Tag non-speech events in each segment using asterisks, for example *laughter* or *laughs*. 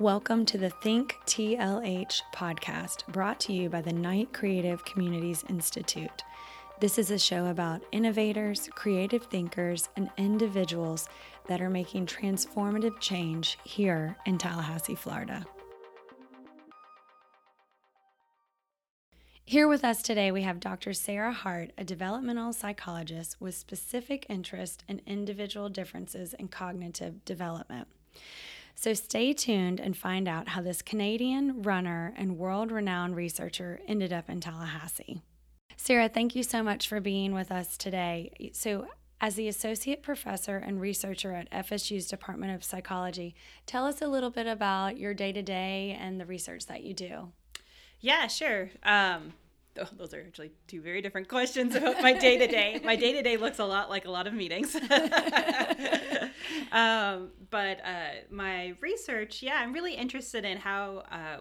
Welcome to the Think TLH podcast brought to you by the Knight Creative Communities Institute. This is a show about innovators, creative thinkers, and individuals that are making transformative change here in Tallahassee, Florida. Here with us today, we have Dr. Sara Hart, a developmental psychologist with specific interest in individual differences in cognitive development. So stay tuned and find out how this Canadian runner and world renowned researcher ended up in Tallahassee. Sara, thank you so much for being with us today. So, as the associate professor and researcher at FSU's Department of Psychology, tell us a little bit about your day to day and the research that you do. Yeah, sure. Um, *laughs* those are actually two very different questions about my day to day. My day to day looks a lot like a lot of meetings. *laughs* um, but uh, my research, yeah, I'm really interested in how uh,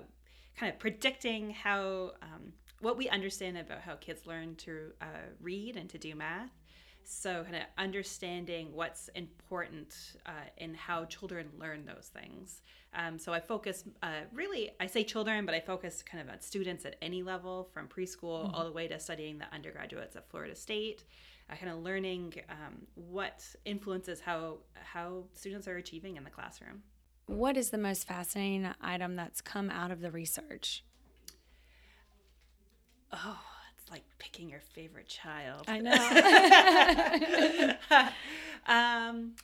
kind of predicting how um, what we understand about how kids learn to uh, read and to do math. So, kind of understanding what's important uh, in how children learn those things. Um, so, I focus uh, really, I say children, but I focus kind of on students at any level from preschool mm-hmm. all the way to studying the undergraduates at Florida State. Uh, kind of learning um, what influences how how students are achieving in the classroom. What is the most fascinating item that's come out of the research? Oh, like picking your favorite child. I know. *laughs* um,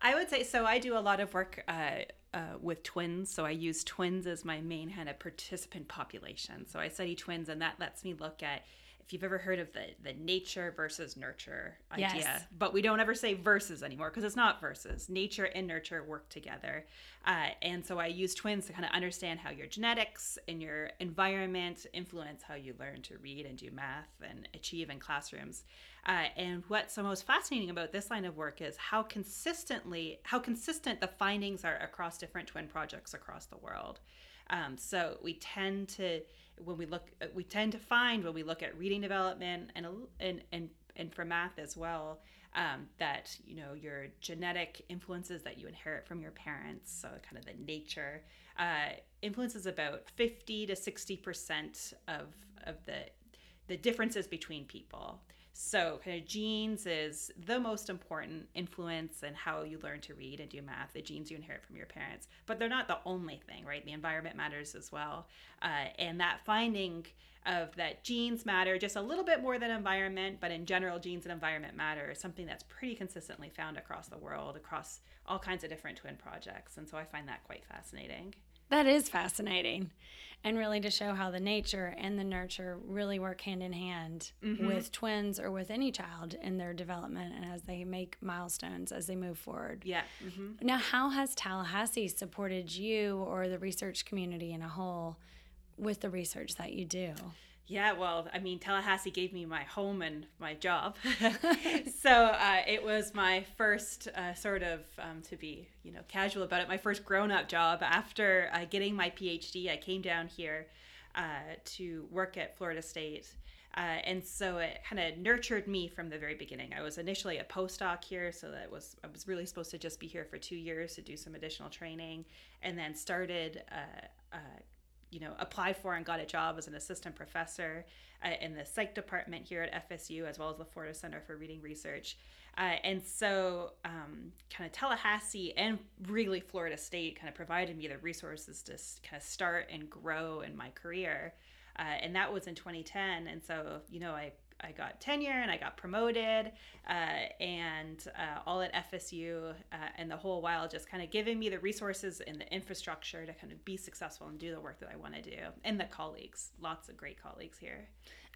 I would say so. I do a lot of work uh, uh, with twins, so I use twins as my main kind of participant population. So I study twins, and that lets me look at if you've ever heard of the the nature versus nurture idea. Yes. but we don't ever say versus anymore because it's not versus. Nature and nurture work together. Uh, and so i use twins to kind of understand how your genetics and your environment influence how you learn to read and do math and achieve in classrooms. Uh, and what's the most fascinating about this line of work is how consistently how consistent the findings are across different twin projects across the world. Um, so we tend to when we look uh, we tend to find when we look at reading development and and and, and for math as well um, that you know your genetic influences that you inherit from your parents so kind of the nature uh, influences about 50 to 60 percent of of the the differences between people so, kind of genes is the most important influence in how you learn to read and do math, the genes you inherit from your parents. But they're not the only thing, right? The environment matters as well. Uh, and that finding of that genes matter just a little bit more than environment, but in general, genes and environment matter is something that's pretty consistently found across the world, across all kinds of different twin projects. And so I find that quite fascinating. That is fascinating. And really to show how the nature and the nurture really work hand in hand mm-hmm. with twins or with any child in their development and as they make milestones as they move forward. Yeah. Mm-hmm. Now, how has Tallahassee supported you or the research community in a whole with the research that you do? Yeah, well, I mean, Tallahassee gave me my home and my job. *laughs* *laughs* so uh, it was my first uh, sort of, um, to be, you know, casual about it, my first grown up job. After uh, getting my PhD, I came down here uh, to work at Florida State. Uh, and so it kind of nurtured me from the very beginning. I was initially a postdoc here, so that was I was really supposed to just be here for two years to do some additional training, and then started uh, you know, applied for and got a job as an assistant professor uh, in the psych department here at FSU, as well as the Florida Center for Reading Research. Uh, and so, um, kind of Tallahassee and really Florida State kind of provided me the resources to kind of start and grow in my career. Uh, and that was in 2010. And so, you know, I I got tenure and I got promoted, uh, and uh, all at FSU, uh, and the whole while just kind of giving me the resources and the infrastructure to kind of be successful and do the work that I want to do, and the colleagues, lots of great colleagues here.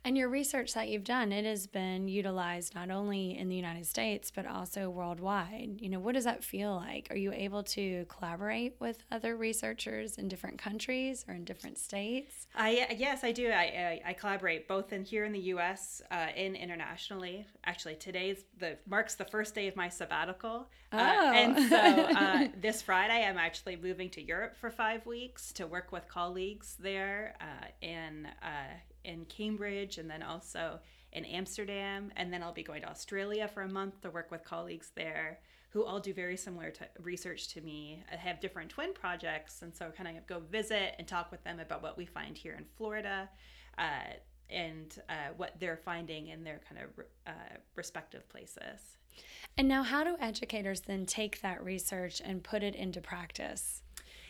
And your research that you've done, it has been utilized not only in the United States, but also worldwide. You know, what does that feel like? Are you able to collaborate with other researchers in different countries or in different states? I, yes, I do. I, I, I collaborate both in here in the U.S. Uh, and internationally. Actually, today's the marks the first day of my sabbatical. Oh. Uh, and so *laughs* uh, this Friday, I'm actually moving to Europe for five weeks to work with colleagues there uh, in uh, in Cambridge and then also in Amsterdam. And then I'll be going to Australia for a month to work with colleagues there who all do very similar t- research to me. I have different twin projects and so kind of go visit and talk with them about what we find here in florida uh, and uh, what they're finding in their kind of uh, respective places. And now how do educators then take that research and put it into practice?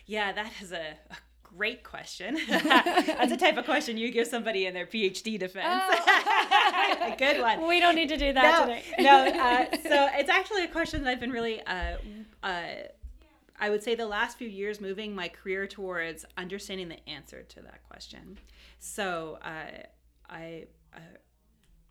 Yeah that is a, a great question. *laughs* That's a type of question you give somebody in their PhD defense. Oh. *laughs* a good one. We don't need to do that no, today. no, uh, so it's actually a question that I've been really, uh, uh, I would say, the last few years moving my career towards understanding the answer to that question. So uh, I. Uh,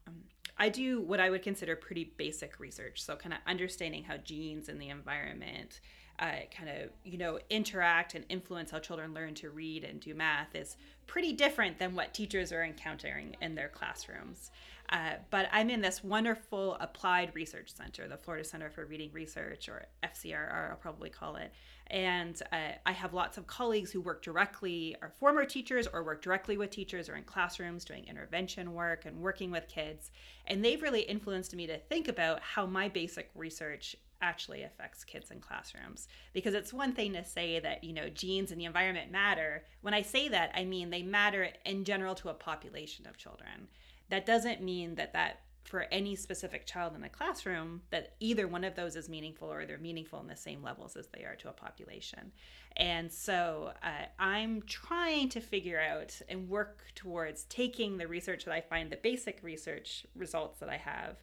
um, I do what I would consider pretty basic research. So, kind of understanding how genes and the environment uh, kind of you know interact and influence how children learn to read and do math is pretty different than what teachers are encountering in their classrooms. Uh, but I'm in this wonderful applied research center, the Florida Center for Reading Research, or FCRR, I'll probably call it. And uh, I have lots of colleagues who work directly, are former teachers, or work directly with teachers, or in classrooms doing intervention work and working with kids. And they've really influenced me to think about how my basic research actually affects kids in classrooms. Because it's one thing to say that you know genes and the environment matter. When i say that i mean they matter in general to a population of children. That doesn't mean that that for any specific child in a classroom that either one of those is meaningful or they're meaningful in the same levels as they are to a population. And so uh, i'm trying to figure out and work towards taking the research that i find the basic research results that i have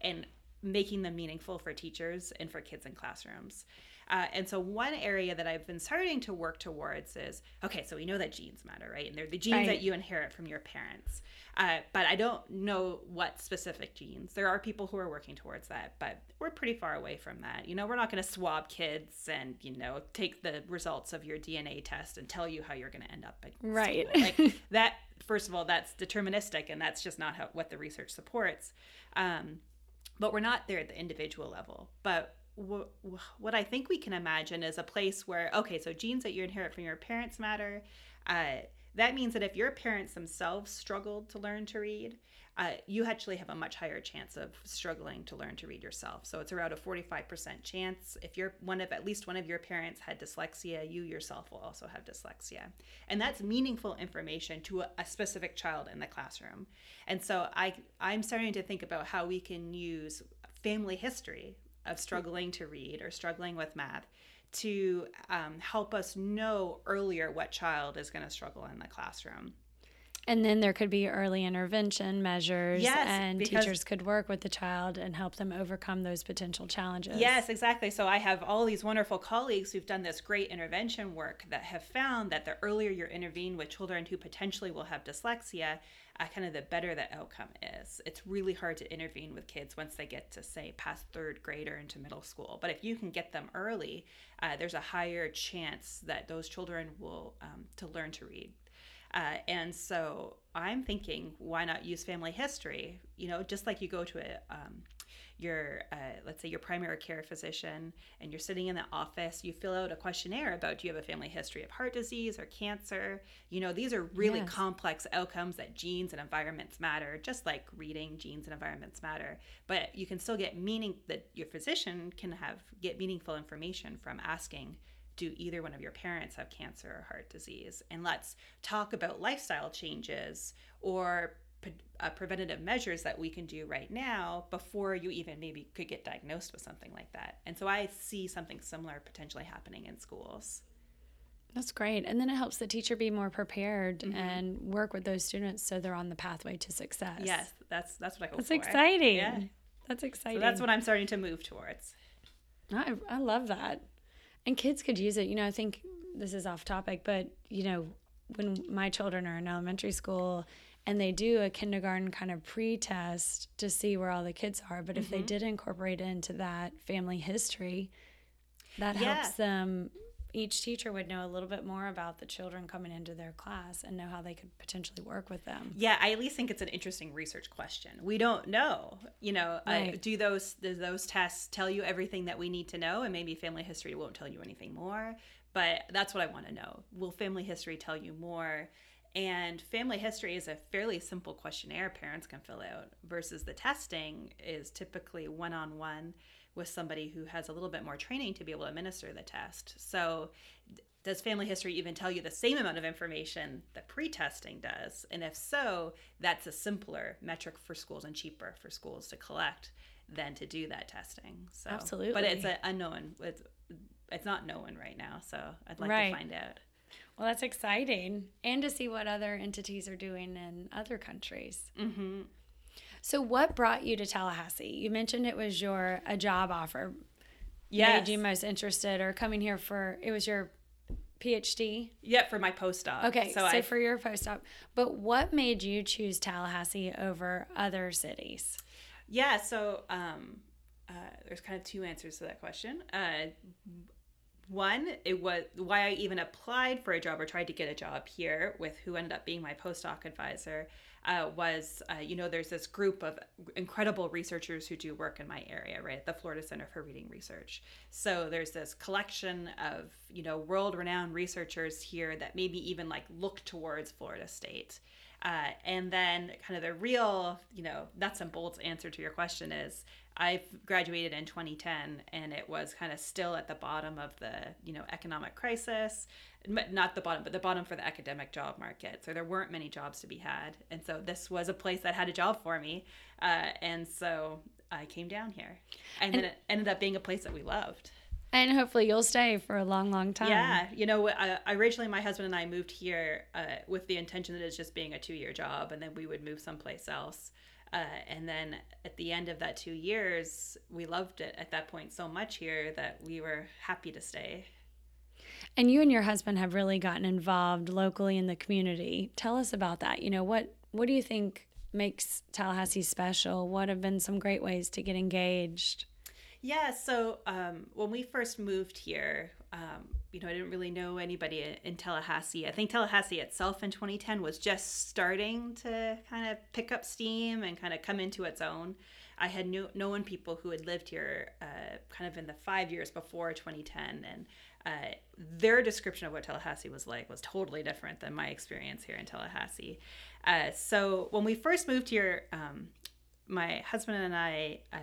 and making them meaningful for teachers and for kids in classrooms. Uh, and so, one area that I've been starting to work towards is okay, so we know that genes matter, right? And they're the genes right. that you inherit from your parents. Uh, but I don't know what specific genes. There are people who are working towards that, but we're pretty far away from that. You know, we're not going to swab kids and, you know, take the results of your DNA test and tell you how you're going to end up right. Like *laughs* that, first of all, that's deterministic and that's just not how, what the research supports. Um, but we're not there at the individual level. But what I think we can imagine is a place where, okay, so genes that you inherit from your parents matter. Uh, that means that if your parents themselves struggled to learn to read, uh, you actually have a much higher chance of struggling to learn to read yourself. So it's around a 45% chance. If you're one of at least one of your parents had dyslexia, you yourself will also have dyslexia. And that's meaningful information to a, a specific child in the classroom. And so I I'm starting to think about how we can use family history of struggling to read or struggling with math to um, help us know earlier what child is going to struggle in the classroom. And then there could be early intervention measures, yes, and teachers could work with the child and help them overcome those potential challenges. Yes, exactly. So I have all these wonderful colleagues who've done this great intervention work that have found that the earlier you intervene with children who potentially will have dyslexia, uh, kind of the better the outcome is. It's really hard to intervene with kids once they get to say past third grade or into middle school. But if you can get them early, uh, there's a higher chance that those children will um, to learn to read uh, and so I'm thinking, why not use family history? You know, just like you go to a, um, your, uh, let's say your primary care physician and you're sitting in the office, you fill out a questionnaire about do you have a family history of heart disease or cancer? You know, these are really yes. complex outcomes that genes and environments matter, just like reading genes and environments matter. But you can still get meaning that your physician can have get meaningful information from asking do either one of your parents have cancer or heart disease? And let's talk about lifestyle changes or uh, preventative measures that we can do right now before you even maybe could get diagnosed with something like that. And so I see something similar potentially happening in schools. That's great. And then it helps the teacher be more prepared mm-hmm. and work with those students so they're on the pathway to success. Yes, that's that's what I hope That's for. exciting. Yeah. That's exciting. So that's what I'm starting to move towards. I, I love that and kids could use it. You know, I think this is off topic, but you know, when my children are in elementary school and they do a kindergarten kind of pre-test to see where all the kids are, but mm-hmm. if they mm-hmm. did incorporate into that family history, that yeah. helps them each teacher would know a little bit more about the children coming into their class and know how they could potentially work with them. Yeah, I at least think it's an interesting research question. We don't know, you know, right. uh, do those do those tests tell you everything that we need to know, and maybe family history won't tell you anything more. But that's what I want to know. Will family history tell you more? And family history is a fairly simple questionnaire parents can fill out versus the testing is typically one on one with somebody who has a little bit more training to be able to administer the test. So, does family history even tell you the same amount of information that pre-testing does? And if so, that's a simpler metric for schools and cheaper for schools to collect than to do that testing. So, Absolutely. but it's an unknown. It's it's not known right now, so I'd like Right. to find out. Well, that's exciting. And to see what other entities are doing in other countries. Mm-hmm. So, what brought you to Tallahassee? You mentioned it was your a job offer Yes. made you most interested, or coming here for it was your PhD. Yeah, for my postdoc. Okay, so, so, I for your postdoc. But what made you choose Tallahassee over other cities? Yeah, so um, uh, there's kind of two answers to that question. Uh, one, it was why I even applied for a job or tried to get a job here with who ended up being my postdoc advisor. Uh, was uh, you know there's this group of incredible researchers who do work in my area right at the florida center for reading research. So there's this collection of you know world renowned researchers here that maybe even like look towards florida state uh, and then kind of the real, you know, nuts and bolts answer to your question is I graduated in 2010 and it was kind of still at the bottom of the, you know, economic crisis. Not the bottom, but the bottom for the academic job market. So there weren't many jobs to be had. And so this was a place that had a job for me. Uh, and so I came down here. And, then it ended up being a place that we loved. And hopefully you'll stay for a long, long time. Yeah, you know, uh, originally my husband and I moved here uh, with the intention that it's just being a two-year job, and then we would move someplace else. Uh, and then at the end of that two years, we loved it at that point so much here that we were happy to stay. And you and your husband have really gotten involved locally in the community. Tell us about that. You know, what what do you think makes Tallahassee special? What have been some great ways to get engaged? Yeah, so um, when we first moved here, um, you know, I didn't really know anybody in- Tallahassee. I think Tallahassee itself in 2010 was just starting to kind of pick up steam and kind of come into its own. I had kno- known people who had lived here uh, kind of in the five years before 2010, and uh, their description of what Tallahassee was like was totally different than my experience here in Tallahassee. Uh, so when we first moved here, um, my husband and I uh,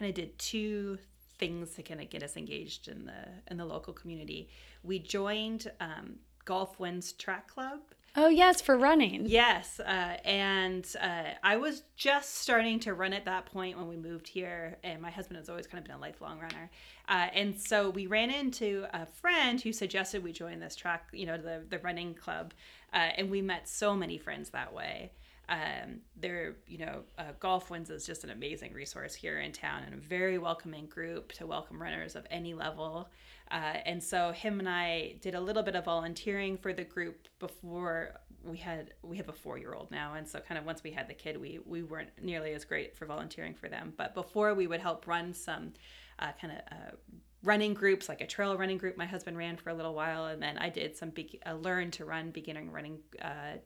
kind of did two things to kind of get us engaged in the in the local community. We joined um, Gulf Winds Track Club. Oh, yes, for running. Yes, uh, and uh, I was just starting to run at that point when we moved here, and my husband has always kind of been a lifelong runner. Uh, and so we ran into a friend who suggested we join this track, you know, the the running club, uh, and we met so many friends that way. Um, you know, uh, Gulf Winds is just an amazing resource here in town and a very welcoming group to welcome runners of any level. Uh, and so him and I did a little bit of volunteering for the group before we had we have a four year old now, and so kind of once we had the kid, we we weren't nearly as great for volunteering for them. But before we would help run some uh, kind of uh, running groups, like a trail running group. My husband ran for a little while, and then I did some be- uh, learn to run beginning running. Uh,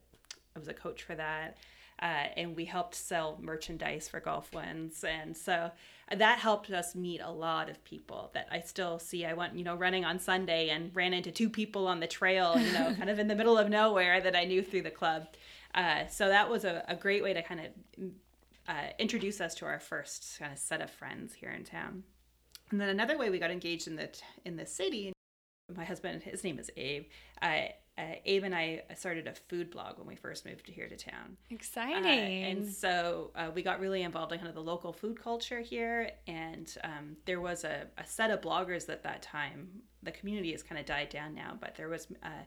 I was a coach for that. Uh, and we helped sell merchandise for Gulf Winds, and so that helped us meet a lot of people that I still see. I went, you know, running on Sunday and ran into two people on the trail, you know, *laughs* kind of in the middle of nowhere that I knew through the club. Uh, so that was a, a great way to kind of uh, introduce us to our first kind of set of friends here in town. And then another way we got engaged in the in the city. My husband, his name is Abe. Uh, uh, Abe and I started a food blog when we first moved here to town. Exciting. Uh, and so uh, we got really involved in kind of the local food culture here. And um, there was a, a set of bloggers at that time. The community has kind of died down now, but there was uh,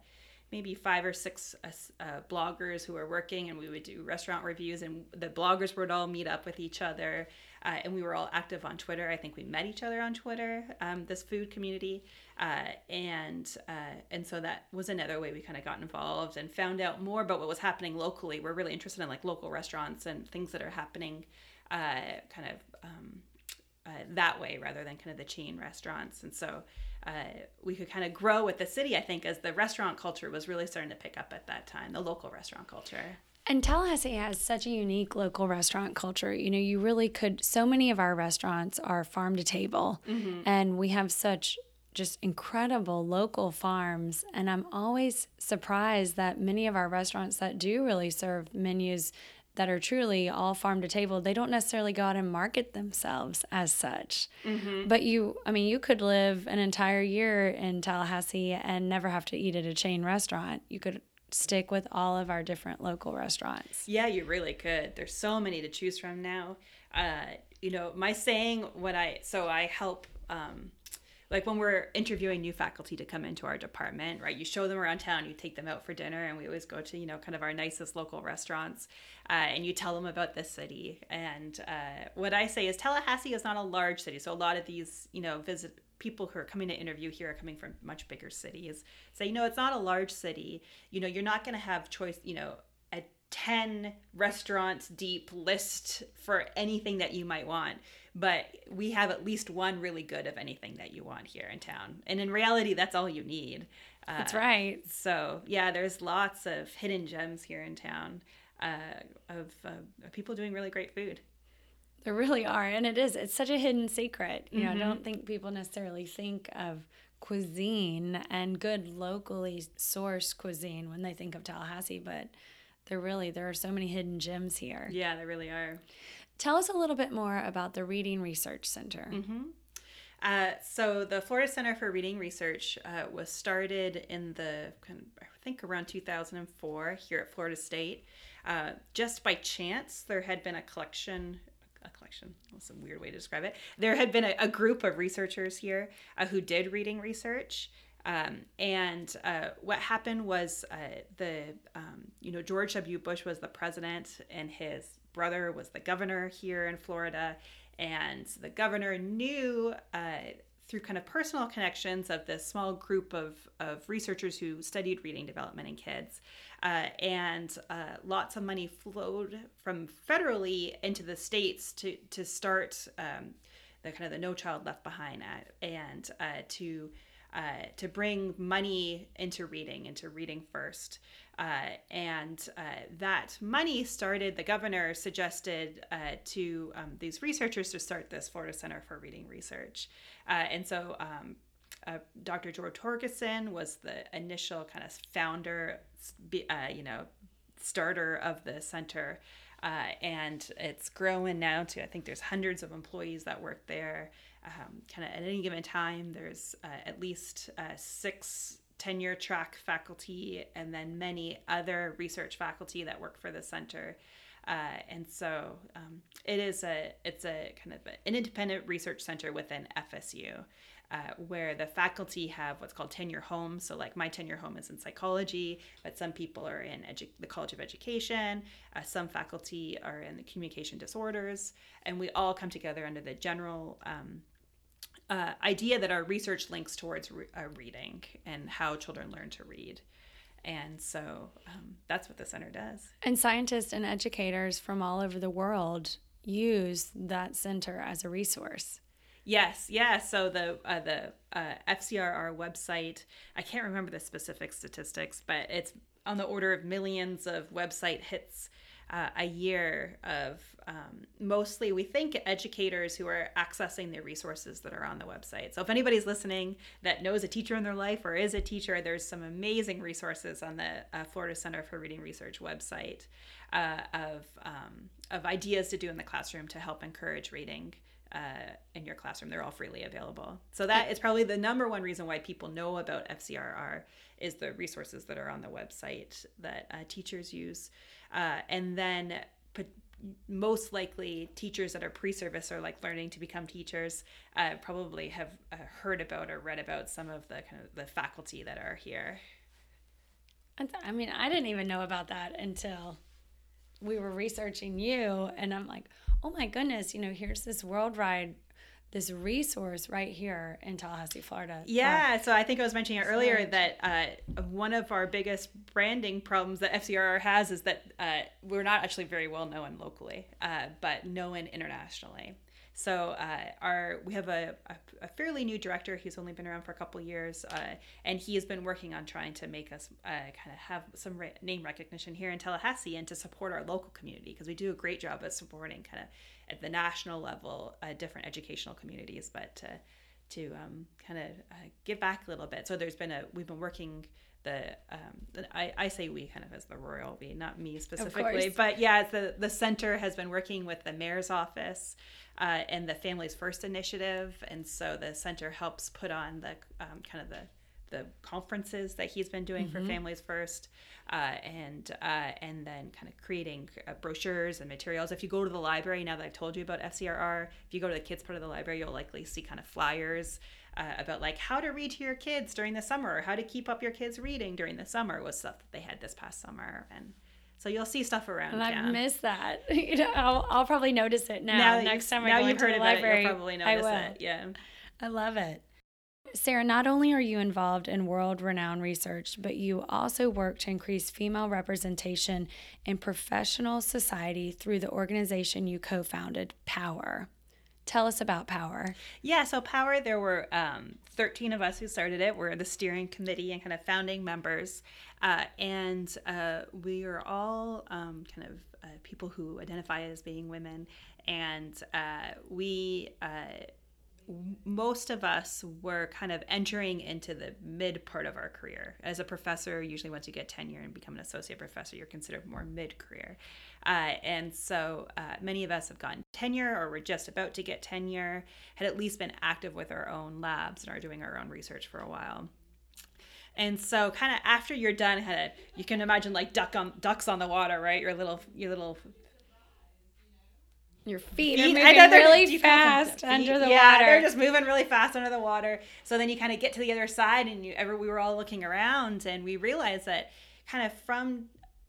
maybe five or six uh, uh, bloggers who were working, and we would do restaurant reviews. And the bloggers would all meet up with each other. Uh, and we were all active on Twitter. I think we met each other on Twitter, um, this food community. Uh, and uh, and so that was another way we kind of got involved and found out more about what was happening locally. We're really interested in like local restaurants and things that are happening, uh, kind of um, uh, that way rather than kind of the chain restaurants. And so uh, we could kind of grow with the city, I think, as the restaurant culture was really starting to pick up at that time, the local restaurant culture. And Tallahassee has such a unique local restaurant culture. You know, you really could, so many of our restaurants are farm to table, and we have such just incredible local farms. And I'm always surprised that many of our restaurants that do really serve menus that are truly all farm to table, they don't necessarily go out and market themselves as such. Mm-hmm. But you, I mean, you could live an entire year in Tallahassee and never have to eat at a chain restaurant. You could stick with all of our different local restaurants. Yeah, you really could. There's so many to choose from now. Uh, you know, my saying when I so I help um, like when we're interviewing new faculty to come into our department, right? You show them around town, you take them out for dinner, and we always go to, you know, kind of our nicest local restaurants, uh, and you tell them about the city. And uh, what I say is Tallahassee is not a large city, so a lot of these, you know, visit people who are coming to interview here are coming from much bigger cities. Say, you know, it's not a large city. You know, you're not going to have choice, you know, 10 restaurants deep list for anything that you might want but we have at least one really good of anything that you want here in town and in reality that's all you need uh, that's right so yeah there's lots of hidden gems here in town uh, of, uh, people doing really great food there really are and it is it's such a hidden secret you know mm-hmm. i don't think people necessarily think of cuisine and good locally sourced cuisine when they think of tallahassee but there really there are so many hidden gems here. Yeah, there really are. Tell us a little bit more about the Reading Research Center. Mm-hmm. Uh, so the Florida Center for Reading Research uh, was started in the I think around 2004 here at Florida State. Uh, just by chance, there had been a collection. A collection. That's a weird way to describe it. There had been a, a group of researchers here uh, who did reading research, um, and uh, what happened was uh, the um, you know George W. Bush was the president, and his brother was the governor here in Florida, and the governor knew. Uh, through kind of personal connections of this small group of, of researchers who studied reading development in kids. Uh, and uh, lots of money flowed from federally into the states to, to start um, the kind of the No Child Left Behind Act and uh, to uh, to bring money into reading, into reading first. Uh, and uh, that money started, the governor suggested uh, to um, these researchers to start this Florida Center for Reading Research. Uh, and so um, uh, Dr. George Torgesen was the initial kind of founder, you know, starter of the center. and it's growing now to, I think there's hundreds of employees that work there um, kind of at any given time, there's uh, at least uh, six tenure track faculty and then many other research faculty that work for the center. Uh, and so um, it is a it's a kind of an independent research center within FSU, uh, where the faculty have what's called tenure homes. So like my tenure home is in psychology, but some people are in edu- the College of Education. Uh, some faculty are in the communication disorders, and we all come together under the general um, uh, idea that our research links towards re- uh, reading and how children learn to read. And so um, that's what the center does. And scientists and educators from all over the world use that center as a resource. Yes, yeah. So the uh, the uh, FCRR website, I can't remember the specific statistics, but it's on the order of millions of website hits uh, a year of um, mostly, we think, educators who are accessing the resources that are on the website. So, if anybody's listening that knows a teacher in their life or is a teacher, there's some amazing resources on the uh, Florida Center for Reading Research website uh, of, um, of ideas to do in the classroom to help encourage reading. Uh, in your classroom. They're all freely available. So that is probably the number one reason why people know about FCRR is the resources that are on the website that uh, teachers use. Uh, and then most likely teachers that are pre-service or like learning to become teachers uh, probably have uh, heard about or read about some of the kind of the faculty that are here. I mean i didn't even know about that until we were researching you and i'm like oh my goodness you know here's this worldwide this resource right here in Tallahassee, Florida. Yeah, so I think I was mentioning earlier that uh, one of our biggest branding problems that FCRR has is that uh, we're not actually very well known locally, uh, but known internationally. So uh, our we have a, a, fairly new director. He's only been around for a couple years, uh, and he has been working on trying to make us uh, kind of have some re- name recognition here in Tallahassee and to support our local community because we do a great job of supporting kind of at the national level uh, different educational communities, but to to um, kind of uh, give back a little bit. So there's been a we've been working the um, I, I say we kind of as the royal we, not me specifically, but yeah, the the center has been working with the mayor's office uh, and the Families First initiative, and so the center helps put on the um, kind of the the conferences that he's been doing mm-hmm. for Families First, uh, and uh, and then kind of creating uh, brochures and materials. If you go to the library now that I've told you about FCRR, if you go to the kids part of the library, you'll likely see kind of flyers uh, about like how to read to your kids during the summer, or how to keep up your kids reading during the summer was stuff that they had this past summer, and so you'll see stuff around. And I've missed that. *laughs* you know, I'll, I'll probably notice it now. now next time I go into the library, it, you'll probably notice it. Yeah, I love it. Sara, not only are you involved in world renowned research, but you also work to increase female representation in professional society through the organization you co founded, Power. Tell us about Power. Yeah, so Power, there were um, 13 of us who started it. We're the steering committee and kind of founding members. Uh, and uh, we are all um, kind of uh, people who identify as being women. And uh, we uh, most of us were kind of entering into the mid part of our career. As a professor, usually once you get tenure and become an associate professor, you're considered more mid career. Uh, and so uh, many of us have gotten tenure or we're just about to get tenure, had at least been active with our own labs and are doing our own research for a while. And so, kind of after you're done, you can imagine like duck on ducks on the water, right? Your little your little your feet, feet are moving really fast under the yeah, water. they're just moving really fast under the water. So then you kind of get to the other side, and you ever we were all looking around, and we realized that kind of from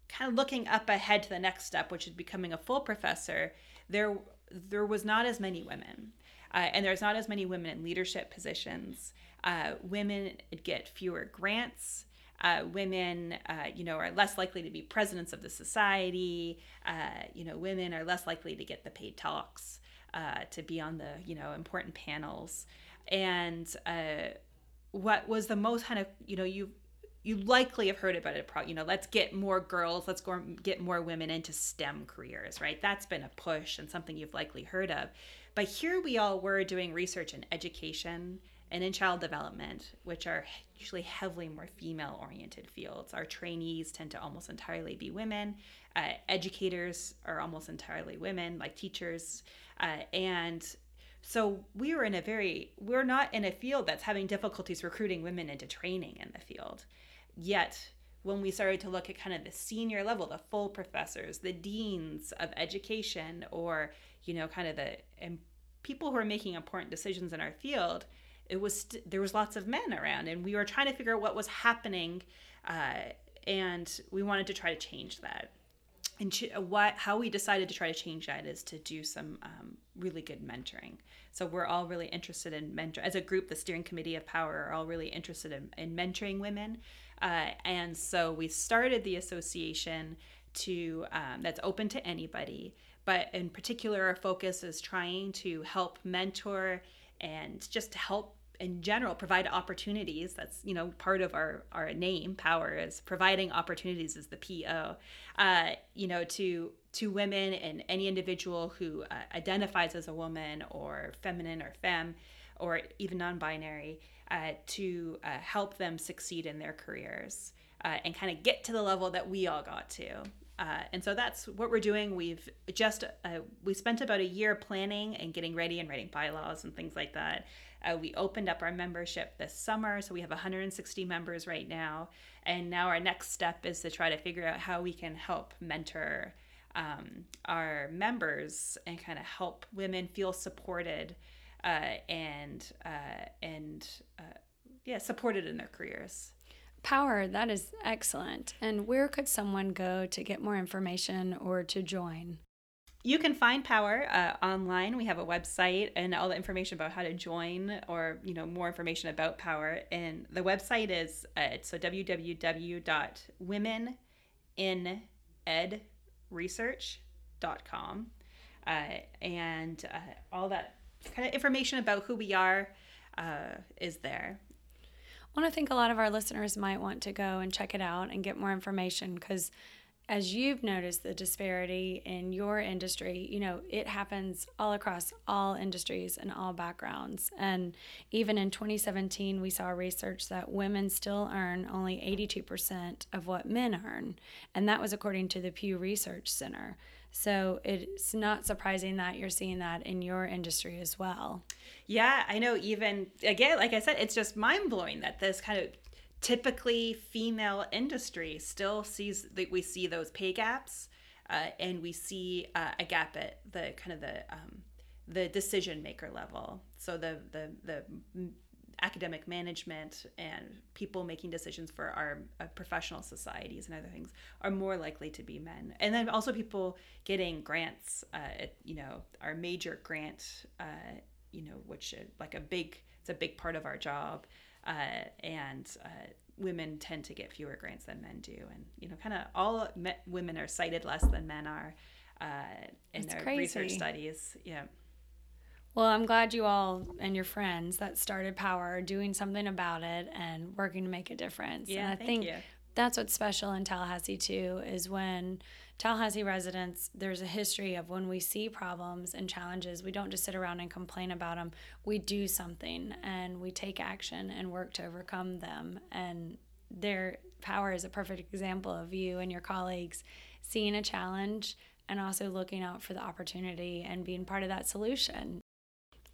kind of looking up ahead to the next step, which is becoming a full professor, there there was not as many women, uh, and there's not as many women in leadership positions. Uh, women get fewer grants uh, women, uh, you know, are less likely to be presidents of the society. Uh, you know, women are less likely to get the paid talks, uh, to be on the, you know, important panels. And uh, what was the most kind of, you know, you you likely have heard about it. You know, let's get more girls, let's go get more women into STEM careers, right? That's been a push and something you've likely heard of. But here we all were doing research in education and in child development, which are usually heavily more female oriented fields. Our trainees tend to almost entirely be women. Uh, educators are almost entirely women, like teachers. Uh, and so we are in a very, we're not in a field that's having difficulties recruiting women into training in the field. Yet, when we started to look at kind of the senior level, the full professors, the deans of education, or, you know, kind of the people who are making important decisions in our field, it was st- there was lots of men around and we were trying to figure out what was happening uh, and we wanted to try to change that. And ch- what how we decided to try to change that is to do some um, really good mentoring. So we're all really interested in mentor as a group the steering committee of power are all really interested in, in mentoring women. Uh, and so we started the association to um, that's open to anybody but in particular our focus is trying to help mentor and just help in general provide opportunities that's you know part of our our name power is providing opportunities is the po uh, you know to to women and any individual who uh, identifies as a woman or feminine or femme or even non-binary uh, to uh, help them succeed in their careers uh, and kind of get to the level that we all got to uh, and so that's what we're doing. We've just uh, we spent about a year planning and getting ready and writing bylaws and things like that. Uh, we opened up our membership this summer, so we have 160 members right now. And now our next step is to try to figure out how we can help mentor um, our members and kind of help women feel supported uh, and uh, and uh, yeah, supported in their careers. Power, that is excellent. And where could someone go to get more information or to join? You can find Power uh, online. We have a website and all the information about how to join, or you know more information about Power. And the website is uh, so www.womeninedresearch.com, uh, and uh, all that kind of information about who we are uh, is there. I want to think a lot of our listeners might want to go and check it out and get more information because as you've noticed the disparity in your industry, you know, it happens all across all industries and all backgrounds. And even in 2017, we saw research that women still earn only 82% of what men earn. And that was according to the Pew Research Center. So it's not surprising that you're seeing that in your industry as well. Yeah, I know. Even again, like I said, it's just mind blowing that this kind of typically female industry still sees that we see those pay gaps uh, and we see uh, a gap at the kind of the um, the decision maker level. So the the the academic management and people making decisions for our uh, professional societies and other things are more likely to be men. And then also people getting grants uh, at, you know our major grant uh, you know which uh, like a big it's a big part of our job uh, and uh, women tend to get fewer grants than men do, and you know, kind of all me- women are cited less than men are uh, in That's their crazy. research studies. Yeah. Well, I'm glad you all and your friends that started Power are doing something about it and working to make a difference. Yeah, and I thank think you. That's what's special in Tallahassee too is when Tallahassee residents, there's a history of when we see problems and challenges, we don't just sit around and complain about them. We do something and we take action and work to overcome them. And their power is a perfect example of you and your colleagues seeing a challenge and also looking out for the opportunity and being part of that solution.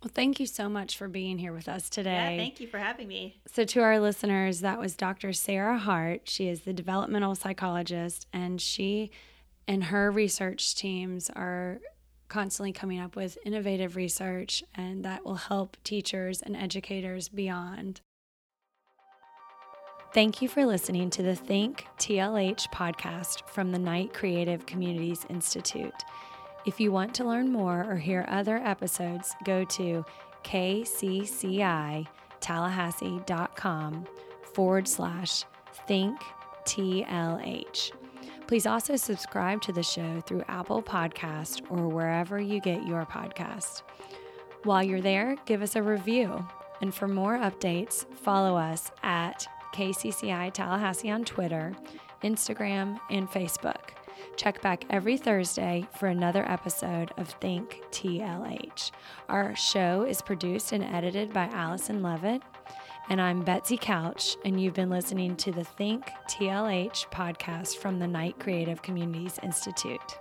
Well, thank you so much for being here with us today. Yeah, thank you for having me. So, to our listeners, that was Dr. Sara Hart. She is the developmental psychologist, and she and her research teams are constantly coming up with innovative research and that will help teachers and educators beyond. Thank you for listening to the Think TLH podcast from the Knight Creative Communities Institute. If you want to learn more or hear other episodes, go to kccitallahassee.com forward slash think TLH. Please also subscribe to the show through Apple Podcast or wherever you get your podcast. While you're there, give us a review. And for more updates, follow us at KCCI Tallahassee on Twitter, Instagram, and Facebook. Check back every Thursday for another episode of Think TLH. Our show is produced and edited by Allison Levitt. And I'm Betsy Couch, and you've been listening to the Think TLH podcast from the Knight Creative Communities Institute.